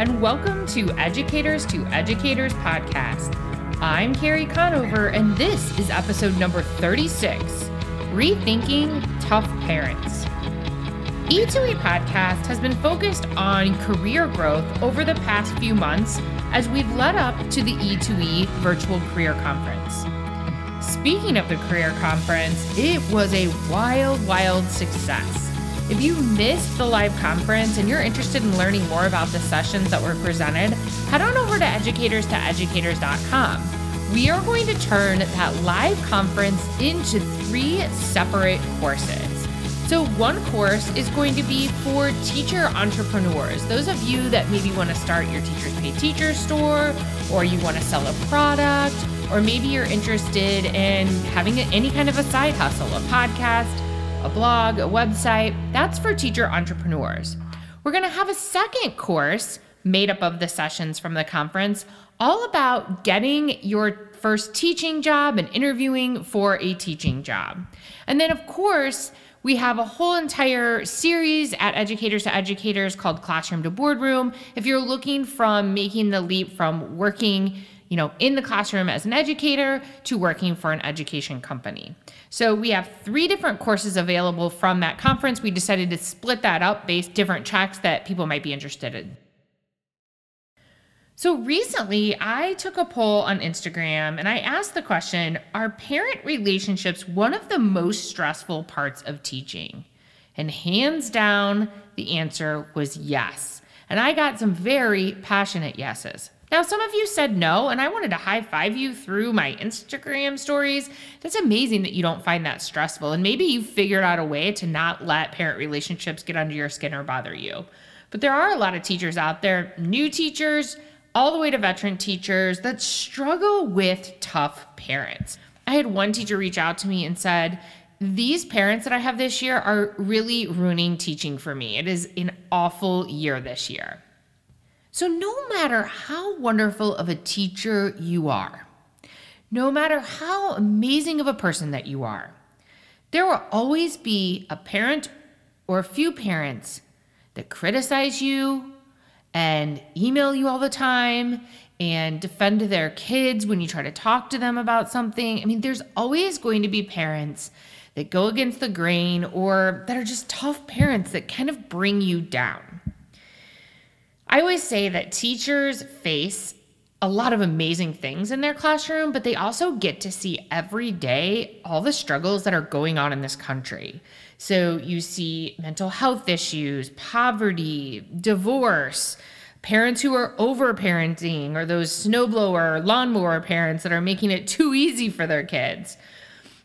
and welcome to Educators to Educators podcast. I'm Carrie Conover, and this is episode number 36 Rethinking Tough Parents. E2E podcast has been focused on career growth over the past few months as we've led up to the E2E Virtual Career Conference. Speaking of the career conference, it was a wild, wild success. If you missed the live conference and you're interested in learning more about the sessions that were presented, head on over to educators2educators.com. We are going to turn that live conference into three separate courses. So, one course is going to be for teacher entrepreneurs, those of you that maybe want to start your Teachers Pay Teacher store, or you want to sell a product, or maybe you're interested in having any kind of a side hustle, a podcast a blog, a website. That's for teacher entrepreneurs. We're going to have a second course made up of the sessions from the conference, all about getting your first teaching job and interviewing for a teaching job. And then, of course, we have a whole entire series at Educators to Educators called Classroom to Boardroom. If you're looking from making the leap from working you know, in the classroom as an educator to working for an education company. So we have three different courses available from that conference. We decided to split that up based different tracks that people might be interested in. So recently, I took a poll on Instagram and I asked the question Are parent relationships one of the most stressful parts of teaching? And hands down, the answer was yes. And I got some very passionate yeses. Now, some of you said no, and I wanted to high five you through my Instagram stories. That's amazing that you don't find that stressful. And maybe you figured out a way to not let parent relationships get under your skin or bother you. But there are a lot of teachers out there, new teachers, all the way to veteran teachers, that struggle with tough parents. I had one teacher reach out to me and said, these parents that I have this year are really ruining teaching for me. It is an awful year this year. So, no matter how wonderful of a teacher you are, no matter how amazing of a person that you are, there will always be a parent or a few parents that criticize you and email you all the time and defend their kids when you try to talk to them about something. I mean, there's always going to be parents that go against the grain or that are just tough parents that kind of bring you down. I always say that teachers face a lot of amazing things in their classroom, but they also get to see every day all the struggles that are going on in this country. So you see mental health issues, poverty, divorce, parents who are overparenting, or those snowblower, lawnmower parents that are making it too easy for their kids.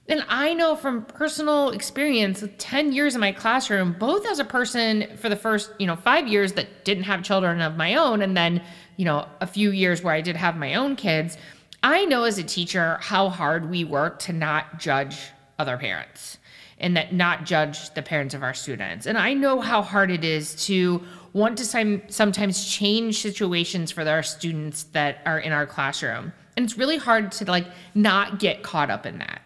And I know from personal experience, with 10 years in my classroom, both as a person for the first, you know, five years that didn't have children of my own, and then, you know, a few years where I did have my own kids, I know as a teacher how hard we work to not judge other parents and that not judge the parents of our students. And I know how hard it is to want to sometimes change situations for our students that are in our classroom. And it's really hard to like not get caught up in that.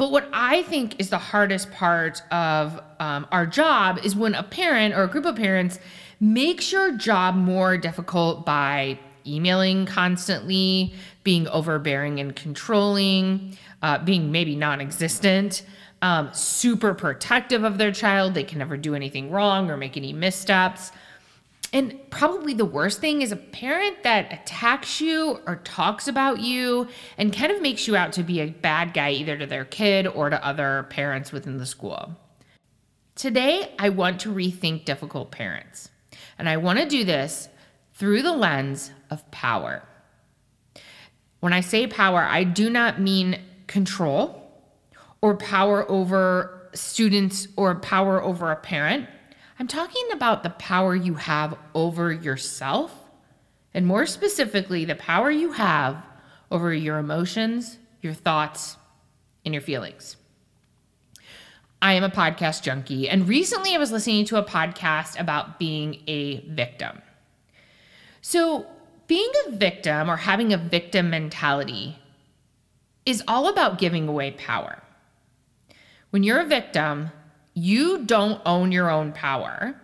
But what I think is the hardest part of um, our job is when a parent or a group of parents makes your job more difficult by emailing constantly, being overbearing and controlling, uh, being maybe non existent, um, super protective of their child. They can never do anything wrong or make any missteps. And probably the worst thing is a parent that attacks you or talks about you and kind of makes you out to be a bad guy either to their kid or to other parents within the school. Today, I want to rethink difficult parents. And I want to do this through the lens of power. When I say power, I do not mean control or power over students or power over a parent. I'm talking about the power you have over yourself, and more specifically, the power you have over your emotions, your thoughts, and your feelings. I am a podcast junkie, and recently I was listening to a podcast about being a victim. So, being a victim or having a victim mentality is all about giving away power. When you're a victim, you don't own your own power.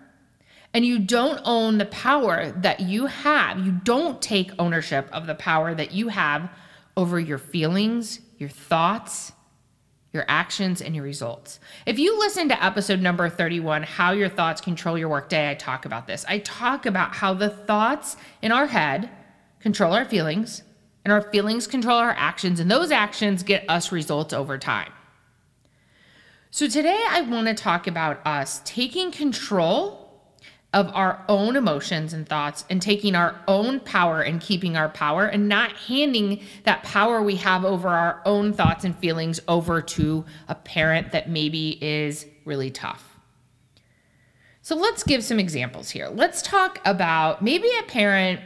and you don't own the power that you have, you don't take ownership of the power that you have over your feelings, your thoughts, your actions, and your results. If you listen to episode number 31, How Your Thoughts Control Your Workday, I talk about this. I talk about how the thoughts in our head control our feelings, and our feelings control our actions, and those actions get us results over time. So, today I want to talk about us taking control of our own emotions and thoughts and taking our own power and keeping our power and not handing that power we have over our own thoughts and feelings over to a parent that maybe is really tough. So let's give some examples here. Let's talk about maybe a parent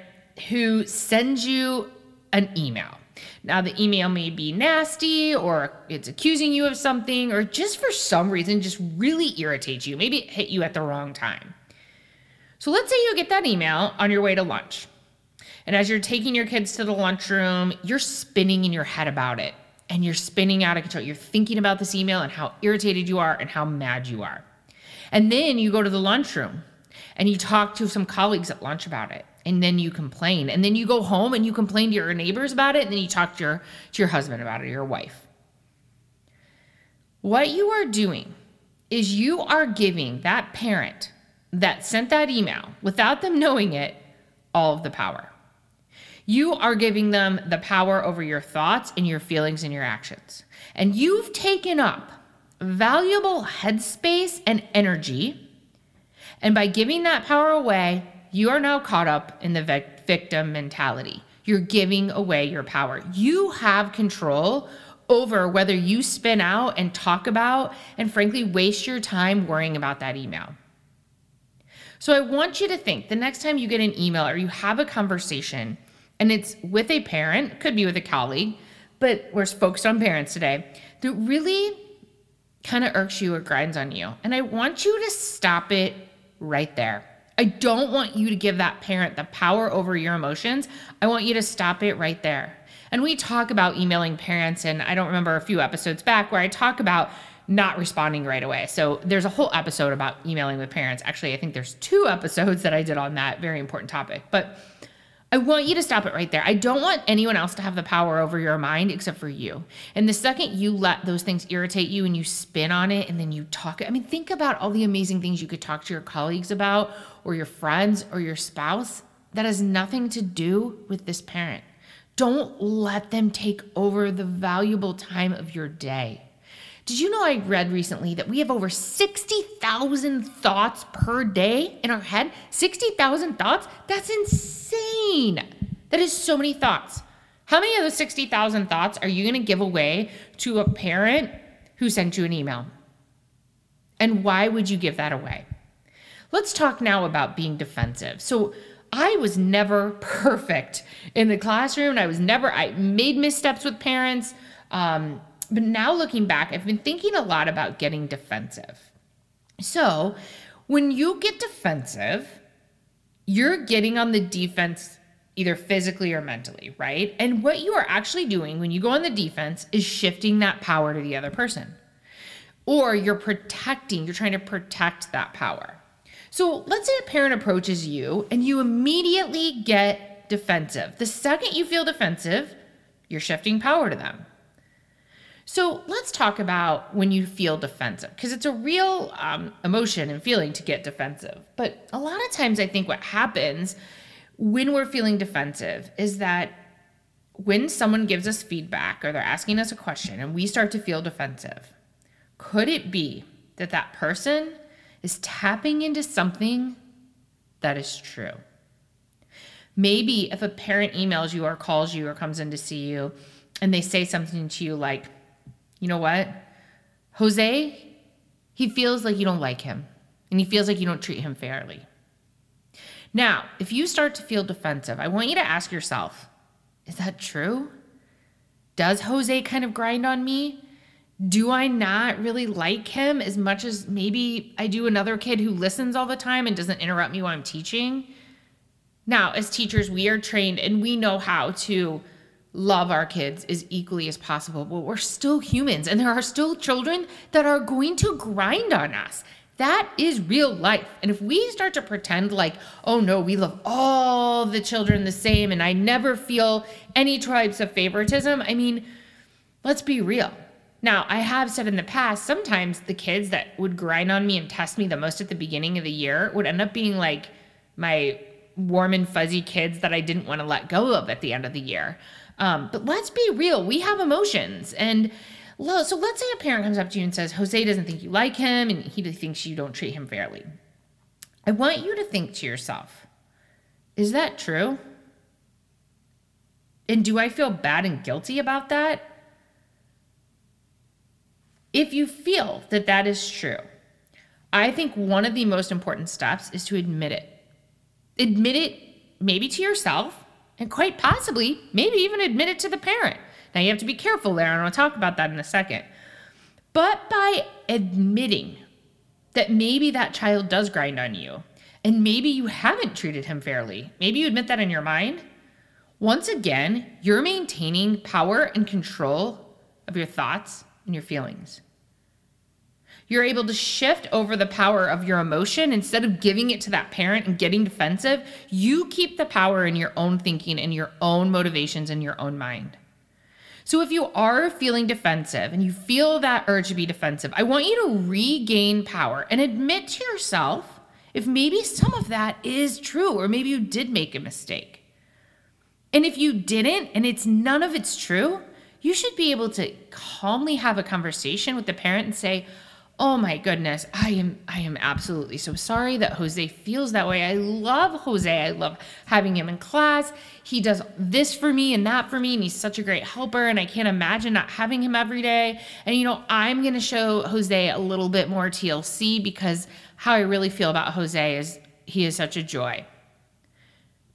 who sends you an email. Now, the email may be nasty or it's accusing you of something or just for some reason just really irritates you. Maybe it hit you at the wrong time. So let's say you get that email on your way to lunch. And as you're taking your kids to the lunchroom, you're spinning in your head about it and you're spinning out of control. You're thinking about this email and how irritated you are and how mad you are. And then you go to the lunchroom and you talk to some colleagues at lunch about it. And then you complain. And then you go home and you complain to your neighbors about it. And then you talk to your, to your husband about it, or your wife. What you are doing is you are giving that parent that sent that email without them knowing it all of the power. You are giving them the power over your thoughts and your feelings and your actions. And you've taken up valuable headspace and energy. And by giving that power away, you are now caught up in the victim mentality. You're giving away your power. You have control over whether you spin out and talk about and frankly waste your time worrying about that email. So I want you to think the next time you get an email or you have a conversation and it's with a parent, could be with a colleague, but we're focused on parents today, that really kind of irks you or grinds on you. And I want you to stop it right there. I don't want you to give that parent the power over your emotions. I want you to stop it right there. And we talk about emailing parents, and I don't remember a few episodes back where I talk about not responding right away. So there's a whole episode about emailing with parents. Actually, I think there's two episodes that I did on that very important topic. But I want you to stop it right there. I don't want anyone else to have the power over your mind except for you. And the second you let those things irritate you and you spin on it and then you talk, I mean, think about all the amazing things you could talk to your colleagues about or your friends or your spouse that has nothing to do with this parent. Don't let them take over the valuable time of your day. Did you know I read recently that we have over 60,000 thoughts per day in our head? 60,000 thoughts? That's insane. That is so many thoughts. How many of those 60,000 thoughts are you going to give away to a parent who sent you an email? And why would you give that away? Let's talk now about being defensive. So, I was never perfect in the classroom. I was never, I made missteps with parents. Um, but now looking back, I've been thinking a lot about getting defensive. So when you get defensive, you're getting on the defense either physically or mentally, right? And what you are actually doing when you go on the defense is shifting that power to the other person. Or you're protecting, you're trying to protect that power. So let's say a parent approaches you and you immediately get defensive. The second you feel defensive, you're shifting power to them. So let's talk about when you feel defensive, because it's a real um, emotion and feeling to get defensive. But a lot of times, I think what happens when we're feeling defensive is that when someone gives us feedback or they're asking us a question and we start to feel defensive, could it be that that person is tapping into something that is true? Maybe if a parent emails you or calls you or comes in to see you and they say something to you like, you know what? Jose, he feels like you don't like him and he feels like you don't treat him fairly. Now, if you start to feel defensive, I want you to ask yourself is that true? Does Jose kind of grind on me? Do I not really like him as much as maybe I do another kid who listens all the time and doesn't interrupt me while I'm teaching? Now, as teachers, we are trained and we know how to love our kids as equally as possible, but we're still humans and there are still children that are going to grind on us. That is real life. And if we start to pretend like, oh no, we love all the children the same and I never feel any types of favoritism, I mean, let's be real. Now, I have said in the past, sometimes the kids that would grind on me and test me the most at the beginning of the year would end up being like my warm and fuzzy kids that I didn't want to let go of at the end of the year. Um, but let's be real, we have emotions. And so let's say a parent comes up to you and says, Jose doesn't think you like him and he thinks you don't treat him fairly. I want you to think to yourself, is that true? And do I feel bad and guilty about that? If you feel that that is true, I think one of the most important steps is to admit it. Admit it maybe to yourself, and quite possibly, maybe even admit it to the parent. Now, you have to be careful there, and I'll talk about that in a second. But by admitting that maybe that child does grind on you, and maybe you haven't treated him fairly, maybe you admit that in your mind, once again, you're maintaining power and control of your thoughts and your feelings. You're able to shift over the power of your emotion instead of giving it to that parent and getting defensive. You keep the power in your own thinking and your own motivations in your own mind. So if you are feeling defensive and you feel that urge to be defensive, I want you to regain power and admit to yourself if maybe some of that is true or maybe you did make a mistake. And if you didn't and it's none of it's true, you should be able to calmly have a conversation with the parent and say, Oh my goodness, I am I am absolutely so sorry that Jose feels that way. I love Jose. I love having him in class. He does this for me and that for me and he's such a great helper and I can't imagine not having him every day. And you know, I'm going to show Jose a little bit more TLC because how I really feel about Jose is he is such a joy.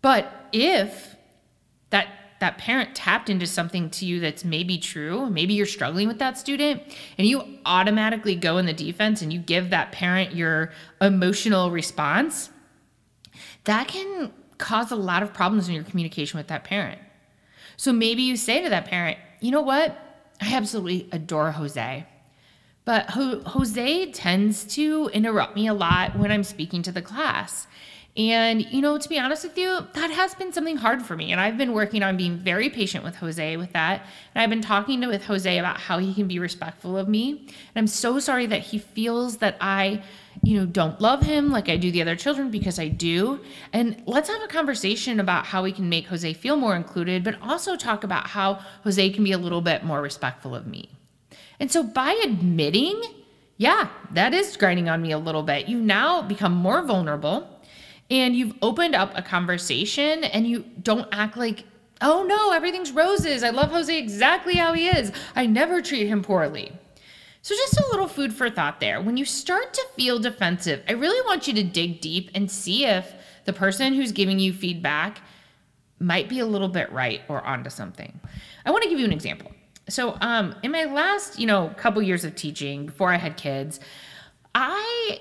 But if that that parent tapped into something to you that's maybe true, maybe you're struggling with that student, and you automatically go in the defense and you give that parent your emotional response, that can cause a lot of problems in your communication with that parent. So maybe you say to that parent, you know what? I absolutely adore Jose. But Jose tends to interrupt me a lot when I'm speaking to the class. And, you know, to be honest with you, that has been something hard for me. And I've been working on being very patient with Jose with that. And I've been talking to, with Jose about how he can be respectful of me. And I'm so sorry that he feels that I, you know, don't love him like I do the other children because I do. And let's have a conversation about how we can make Jose feel more included, but also talk about how Jose can be a little bit more respectful of me. And so by admitting, yeah, that is grinding on me a little bit, you now become more vulnerable and you've opened up a conversation and you don't act like, oh no, everything's roses. I love Jose exactly how he is. I never treat him poorly. So, just a little food for thought there. When you start to feel defensive, I really want you to dig deep and see if the person who's giving you feedback might be a little bit right or onto something. I want to give you an example. So, um, in my last, you know, couple years of teaching before I had kids, I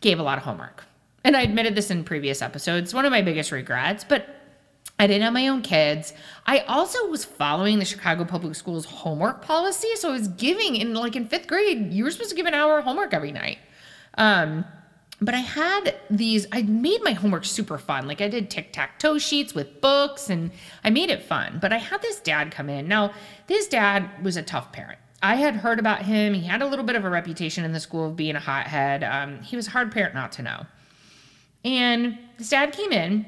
gave a lot of homework and I admitted this in previous episodes, one of my biggest regrets, but I didn't have my own kids. I also was following the Chicago Public Schools homework policy. So I was giving in like in fifth grade, you were supposed to give an hour of homework every night. Um, but I had these, I made my homework super fun. Like I did tic tac toe sheets with books and I made it fun. But I had this dad come in. Now, this dad was a tough parent. I had heard about him. He had a little bit of a reputation in the school of being a hothead. Um, he was a hard parent not to know. And his dad came in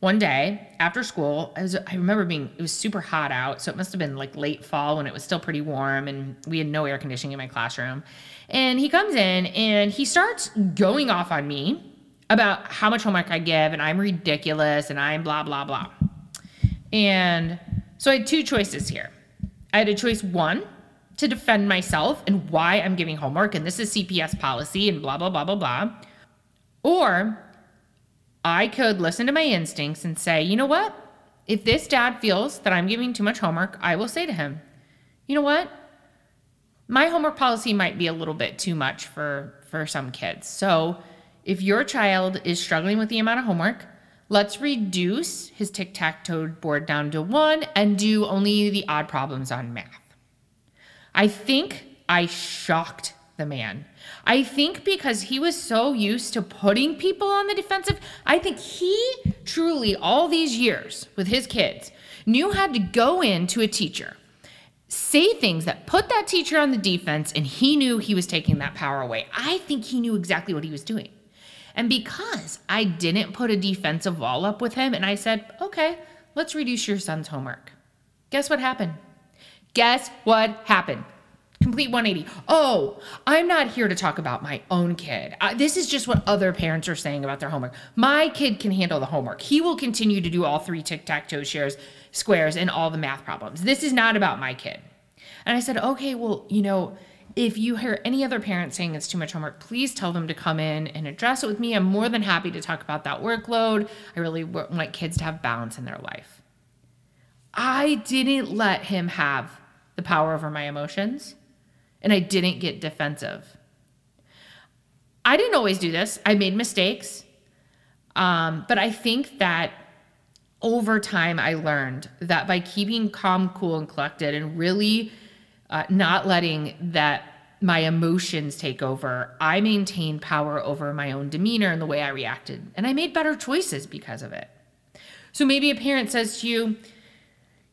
one day after school. I, was, I remember being, it was super hot out. So it must have been like late fall when it was still pretty warm and we had no air conditioning in my classroom. And he comes in and he starts going off on me about how much homework I give and I'm ridiculous and I'm blah, blah, blah. And so I had two choices here. I had a choice one to defend myself and why I'm giving homework, and this is CPS policy and blah, blah, blah, blah, blah. Or I could listen to my instincts and say, you know what? If this dad feels that I'm giving too much homework, I will say to him, you know what? My homework policy might be a little bit too much for, for some kids. So if your child is struggling with the amount of homework, let's reduce his tic tac toe board down to one and do only the odd problems on math. I think I shocked the man. I think because he was so used to putting people on the defensive, I think he truly, all these years with his kids, knew how to go into a teacher, say things that put that teacher on the defense, and he knew he was taking that power away. I think he knew exactly what he was doing. And because I didn't put a defensive wall up with him and I said, okay, let's reduce your son's homework. Guess what happened? Guess what happened? Complete 180. Oh, I'm not here to talk about my own kid. This is just what other parents are saying about their homework. My kid can handle the homework. He will continue to do all three tic tac toe shares, squares, and all the math problems. This is not about my kid. And I said, okay, well, you know, if you hear any other parent saying it's too much homework, please tell them to come in and address it with me. I'm more than happy to talk about that workload. I really want kids to have balance in their life. I didn't let him have the power over my emotions and I didn't get defensive. I didn't always do this. I made mistakes. Um, but I think that over time, I learned that by keeping calm, cool, and collected and really uh, not letting that my emotions take over, I maintained power over my own demeanor and the way I reacted. And I made better choices because of it. So maybe a parent says to you,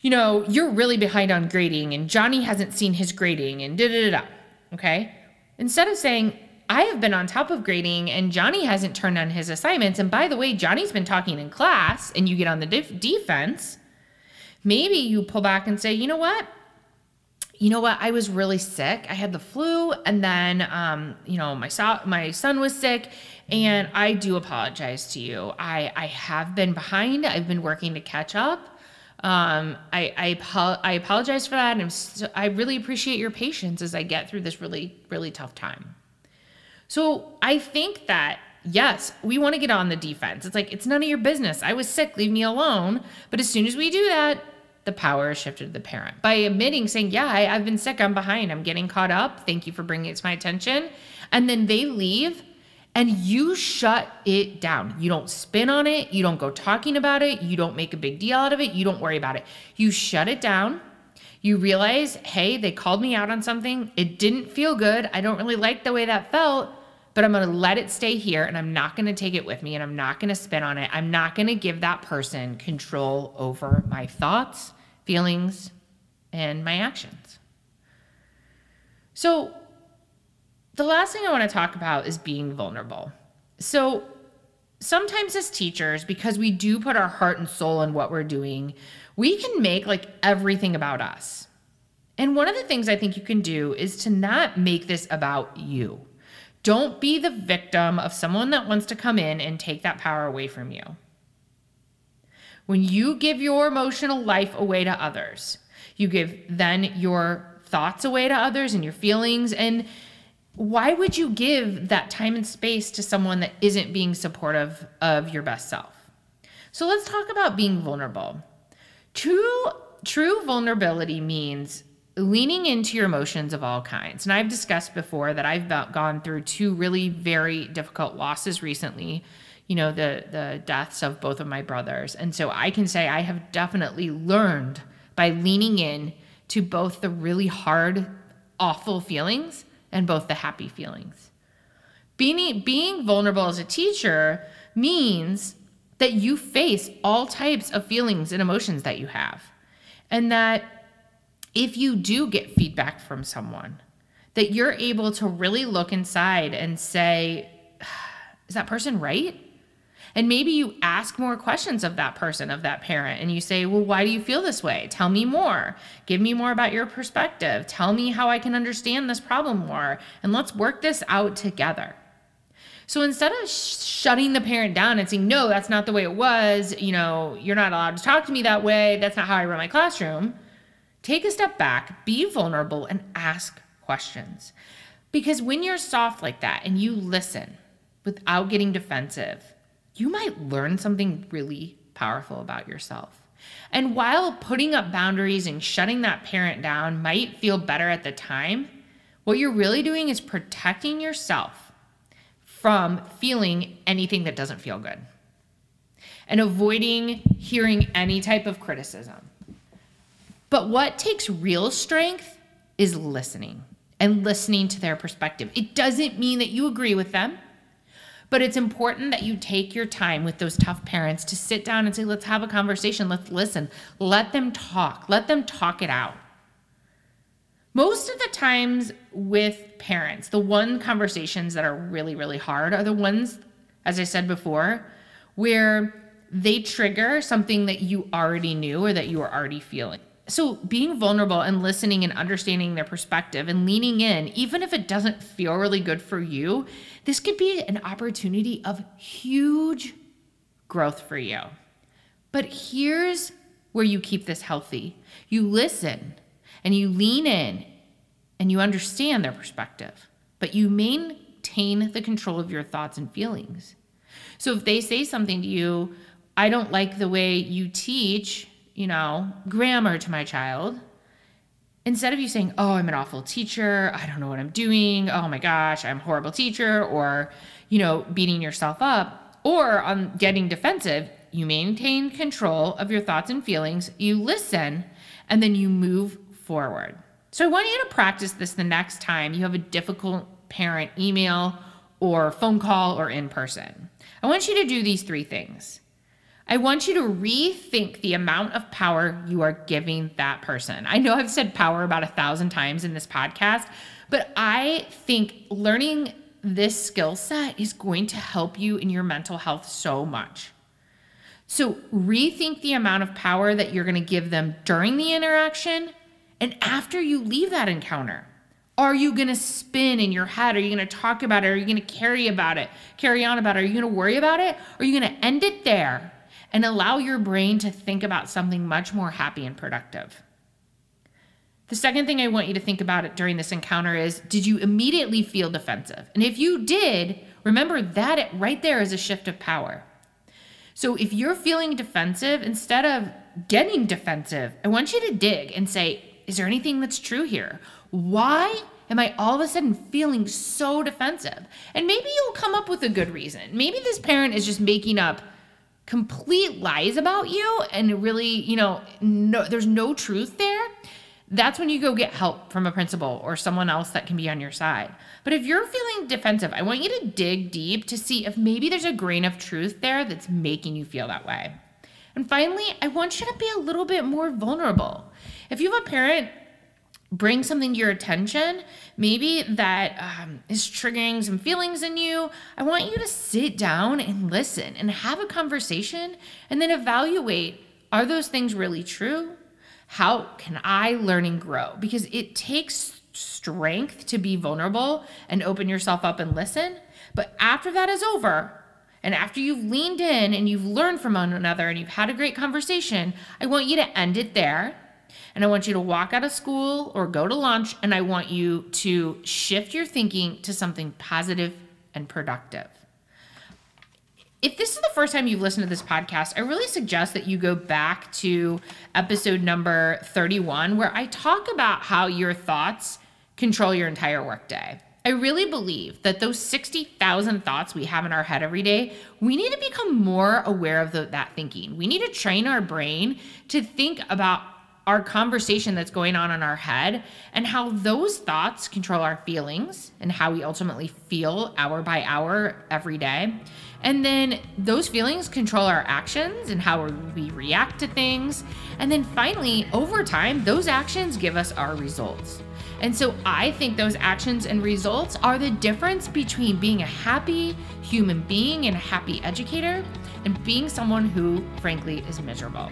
you know, you're really behind on grading and Johnny hasn't seen his grading and da da da da. Okay. Instead of saying, I have been on top of grading and Johnny hasn't turned on his assignments. And by the way, Johnny's been talking in class and you get on the def- defense. Maybe you pull back and say, you know what? You know what? I was really sick. I had the flu, and then, um, you know, my so- my son was sick, and I do apologize to you. I I have been behind. I've been working to catch up. Um, I I, I apologize for that, and so, I really appreciate your patience as I get through this really really tough time. So I think that yes, we want to get on the defense. It's like it's none of your business. I was sick, leave me alone. But as soon as we do that, the power is shifted to the parent by admitting, saying, "Yeah, I, I've been sick. I'm behind. I'm getting caught up. Thank you for bringing it to my attention." And then they leave and you shut it down. You don't spin on it. You don't go talking about it. You don't make a big deal out of it. You don't worry about it. You shut it down. You realize, hey, they called me out on something. It didn't feel good. I don't really like the way that felt, but I'm going to let it stay here and I'm not going to take it with me and I'm not going to spin on it. I'm not going to give that person control over my thoughts, feelings, and my actions. So, the last thing I want to talk about is being vulnerable. So, sometimes as teachers, because we do put our heart and soul in what we're doing, we can make like everything about us. And one of the things I think you can do is to not make this about you. Don't be the victim of someone that wants to come in and take that power away from you. When you give your emotional life away to others, you give then your thoughts away to others and your feelings and why would you give that time and space to someone that isn't being supportive of your best self? So let's talk about being vulnerable. True true vulnerability means leaning into your emotions of all kinds. And I've discussed before that I've gone through two really very difficult losses recently, you know, the the deaths of both of my brothers. And so I can say I have definitely learned by leaning in to both the really hard awful feelings and both the happy feelings. Being, being vulnerable as a teacher means that you face all types of feelings and emotions that you have. And that if you do get feedback from someone, that you're able to really look inside and say, is that person right? And maybe you ask more questions of that person, of that parent, and you say, Well, why do you feel this way? Tell me more. Give me more about your perspective. Tell me how I can understand this problem more. And let's work this out together. So instead of sh- shutting the parent down and saying, No, that's not the way it was, you know, you're not allowed to talk to me that way, that's not how I run my classroom, take a step back, be vulnerable, and ask questions. Because when you're soft like that and you listen without getting defensive, you might learn something really powerful about yourself. And while putting up boundaries and shutting that parent down might feel better at the time, what you're really doing is protecting yourself from feeling anything that doesn't feel good and avoiding hearing any type of criticism. But what takes real strength is listening and listening to their perspective. It doesn't mean that you agree with them, but it's important that you take your time with those tough parents to sit down and say, let's have a conversation, let's listen, let them talk, let them talk it out. Most of the times with parents, the one conversations that are really, really hard are the ones, as I said before, where they trigger something that you already knew or that you were already feeling. So, being vulnerable and listening and understanding their perspective and leaning in, even if it doesn't feel really good for you, this could be an opportunity of huge growth for you. But here's where you keep this healthy you listen and you lean in and you understand their perspective, but you maintain the control of your thoughts and feelings. So, if they say something to you, I don't like the way you teach, you know, grammar to my child. Instead of you saying, Oh, I'm an awful teacher, I don't know what I'm doing, oh my gosh, I'm a horrible teacher, or, you know, beating yourself up, or on getting defensive, you maintain control of your thoughts and feelings, you listen, and then you move forward. So I want you to practice this the next time you have a difficult parent email or phone call or in person. I want you to do these three things. I want you to rethink the amount of power you are giving that person. I know I've said power about a thousand times in this podcast, but I think learning this skill set is going to help you in your mental health so much. So, rethink the amount of power that you're going to give them during the interaction and after you leave that encounter. Are you going to spin in your head? Are you going to talk about it? Are you going to carry about it? Carry on about it? Are you going to worry about it? Are you going to end it there and allow your brain to think about something much more happy and productive. The second thing I want you to think about it during this encounter is did you immediately feel defensive? And if you did, remember that right there is a shift of power. So if you're feeling defensive, instead of getting defensive, I want you to dig and say, is there anything that's true here? Why am I all of a sudden feeling so defensive? And maybe you'll come up with a good reason. Maybe this parent is just making up complete lies about you and really, you know, no, there's no truth there, that's when you go get help from a principal or someone else that can be on your side. But if you're feeling defensive, I want you to dig deep to see if maybe there's a grain of truth there that's making you feel that way. And finally, I want you to be a little bit more vulnerable. If you have a parent bring something to your attention, maybe that um, is triggering some feelings in you, I want you to sit down and listen and have a conversation and then evaluate are those things really true? How can I learn and grow? Because it takes strength to be vulnerable and open yourself up and listen. But after that is over, and after you've leaned in and you've learned from one another and you've had a great conversation, I want you to end it there and I want you to walk out of school or go to lunch and I want you to shift your thinking to something positive and productive. If this is the first time you've listened to this podcast, I really suggest that you go back to episode number 31, where I talk about how your thoughts control your entire workday. I really believe that those 60,000 thoughts we have in our head every day, we need to become more aware of the, that thinking. We need to train our brain to think about our conversation that's going on in our head and how those thoughts control our feelings and how we ultimately feel hour by hour every day. And then those feelings control our actions and how we react to things. And then finally, over time, those actions give us our results. And so I think those actions and results are the difference between being a happy human being and a happy educator and being someone who, frankly, is miserable.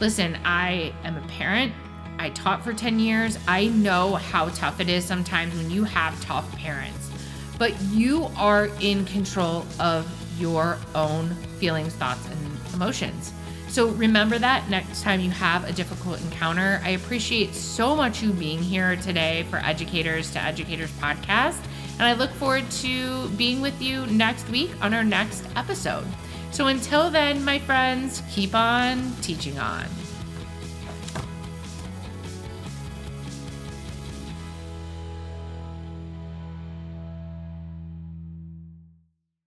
Listen, I am a parent. I taught for 10 years. I know how tough it is sometimes when you have tough parents, but you are in control of your own feelings, thoughts, and emotions. So remember that next time you have a difficult encounter. I appreciate so much you being here today for Educators to Educators podcast. And I look forward to being with you next week on our next episode. So until then, my friends, keep on teaching on.